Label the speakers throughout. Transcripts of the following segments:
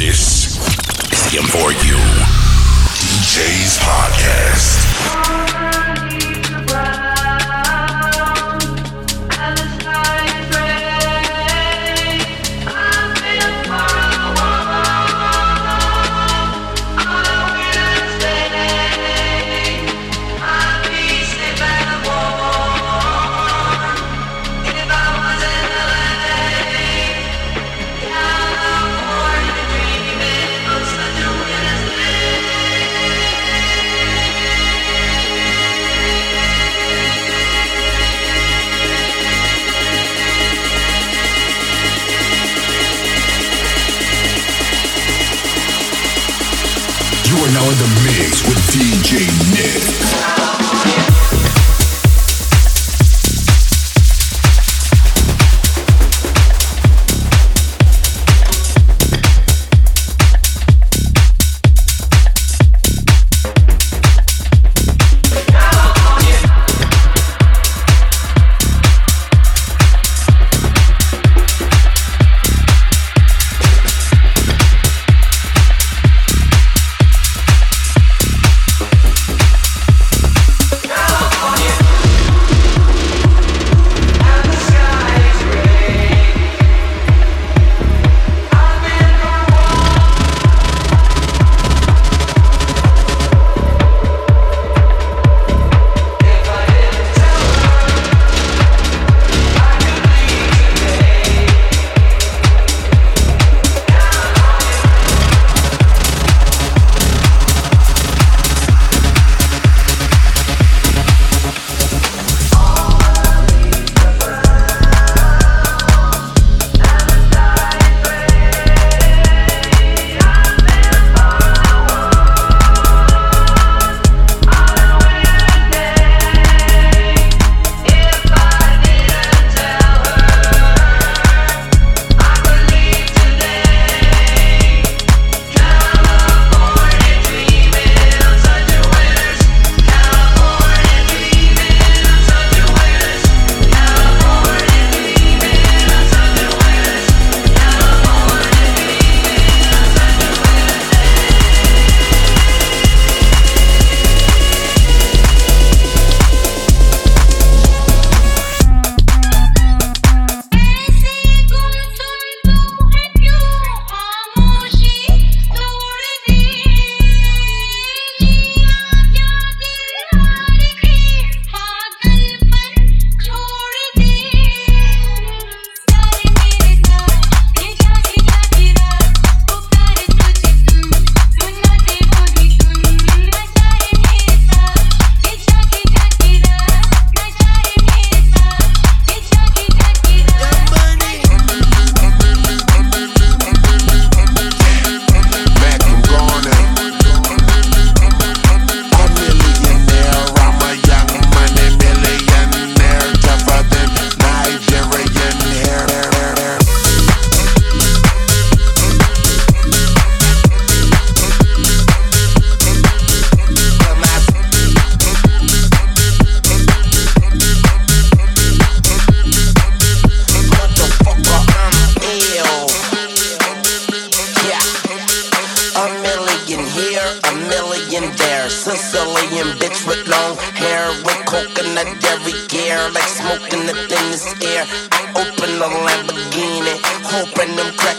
Speaker 1: This is the M4U DJ's Podcast. Sicilian bitch with long hair, with coconut every gear, like smoking the thinnest air. I open a Lamborghini, hoping them crack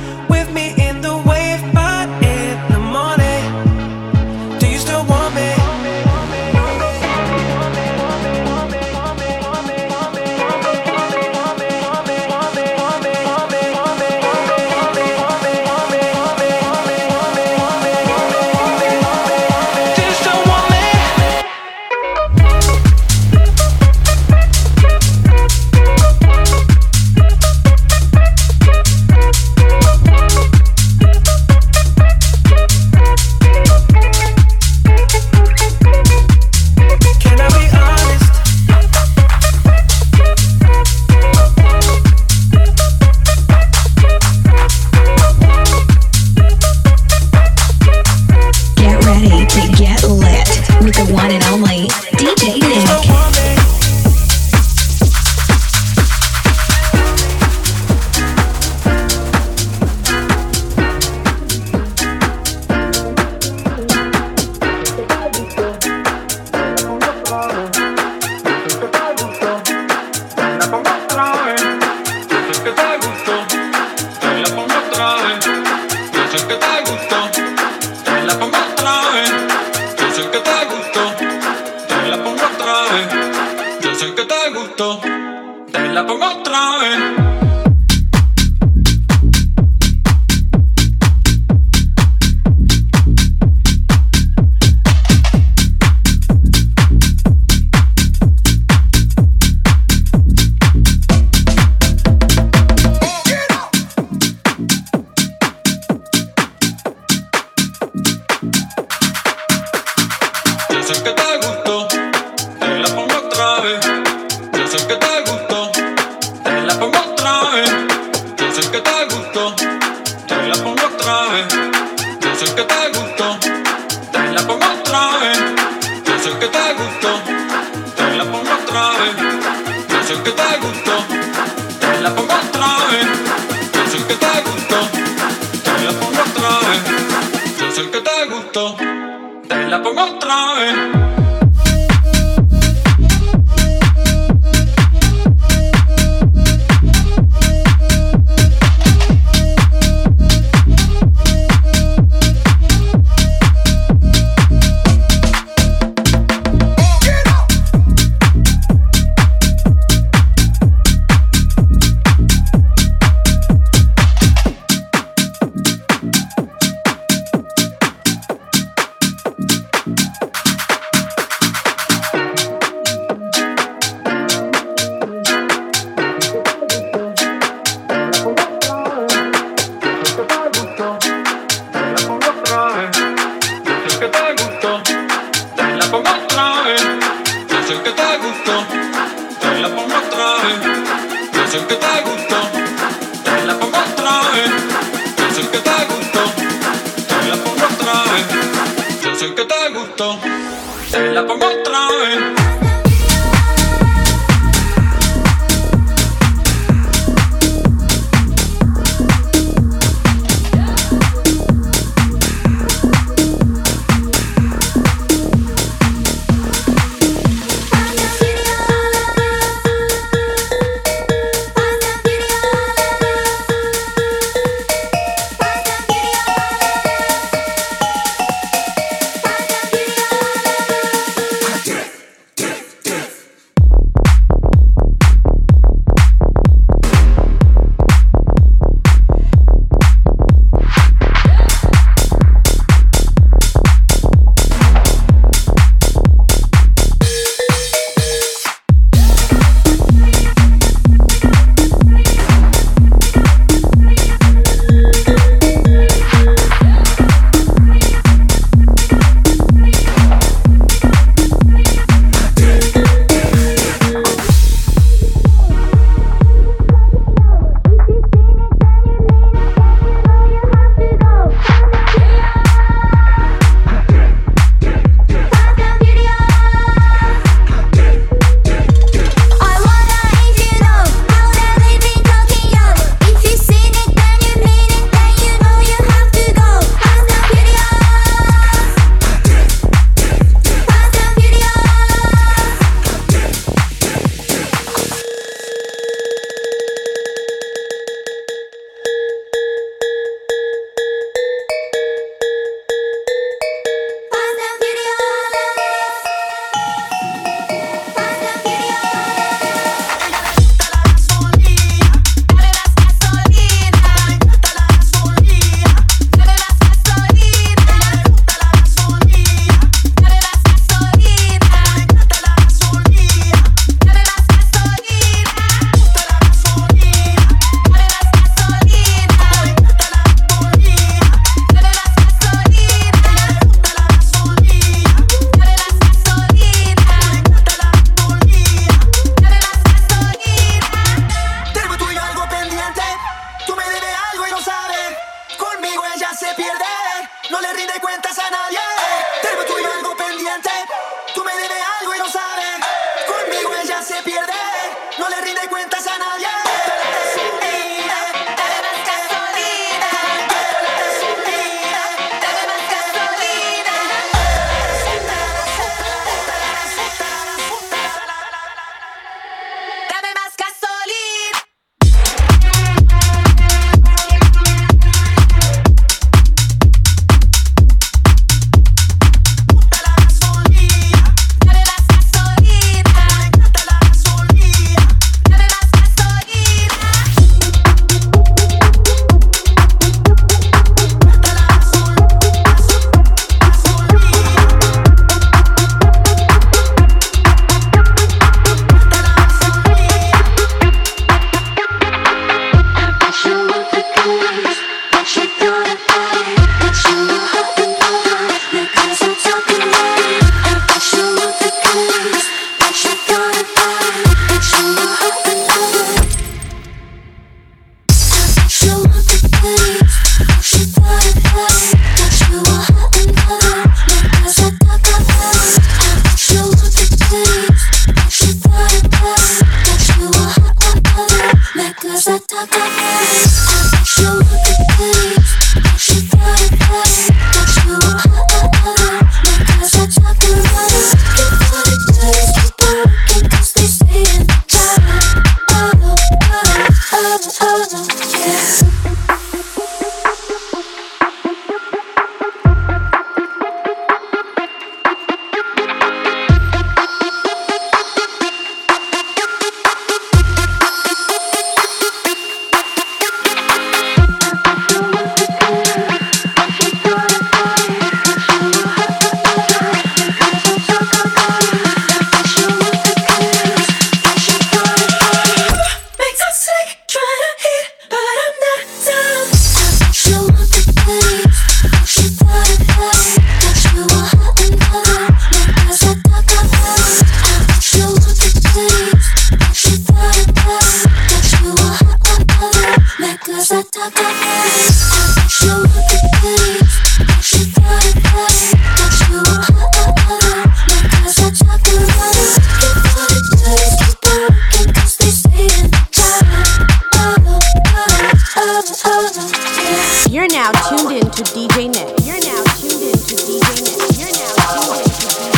Speaker 1: You're now tuned in to DJ Nik. You're now tuned in to DJ Nik. You're now
Speaker 2: tuned in to DJ Nik.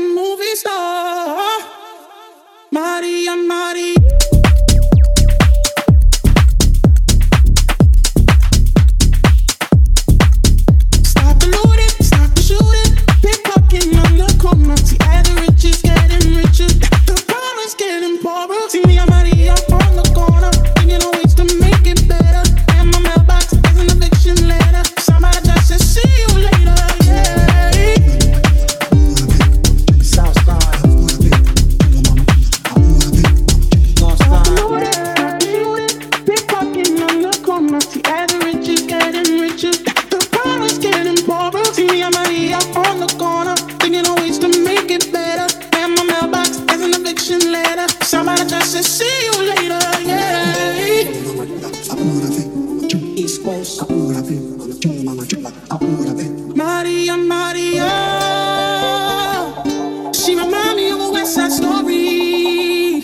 Speaker 2: movie star. Maria, Maria.
Speaker 1: She remind me
Speaker 3: of a West Side Story.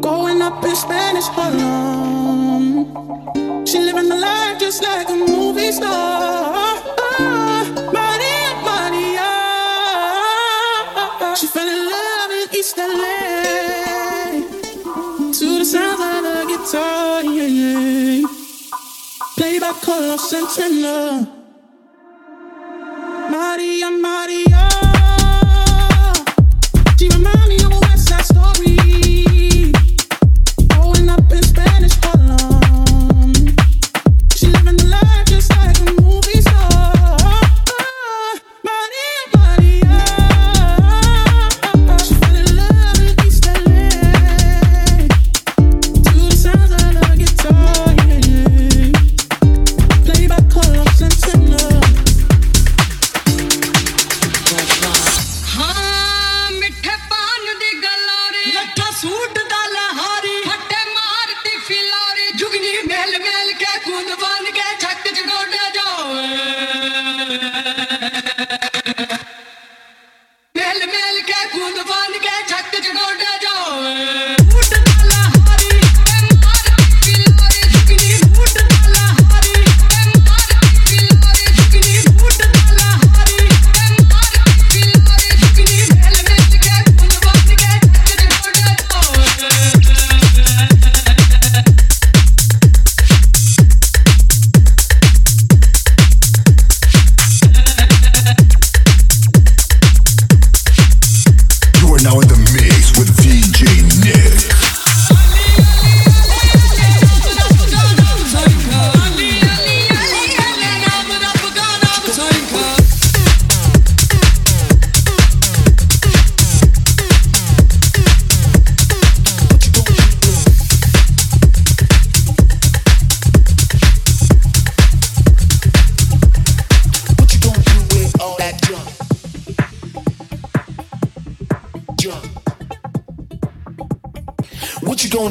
Speaker 3: Growing up in Spanish Harlem. She living the life just like a movie star. Maria, Maria. She fell in love in East LA. To the sounds of the guitar, yeah, yeah. By
Speaker 4: Carlos Santana.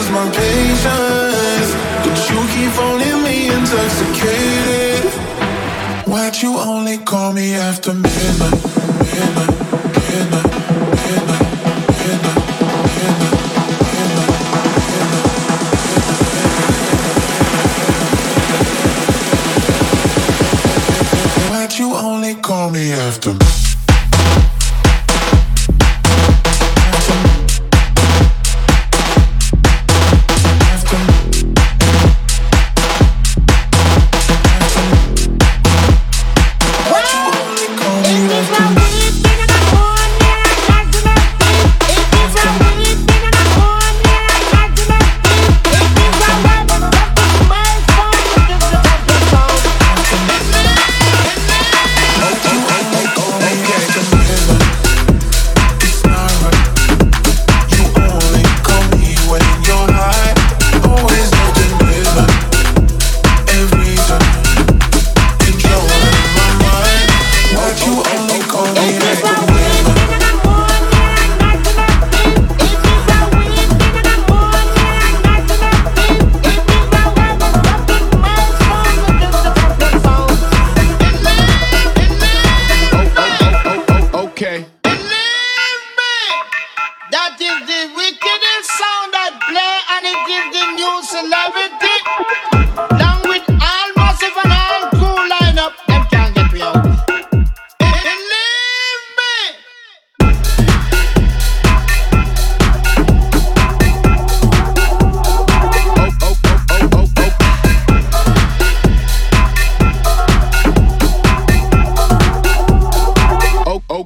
Speaker 3: lose my patience. But you keep owning me intoxicated. Why'd you only call me after midnight? Midnight, midnight.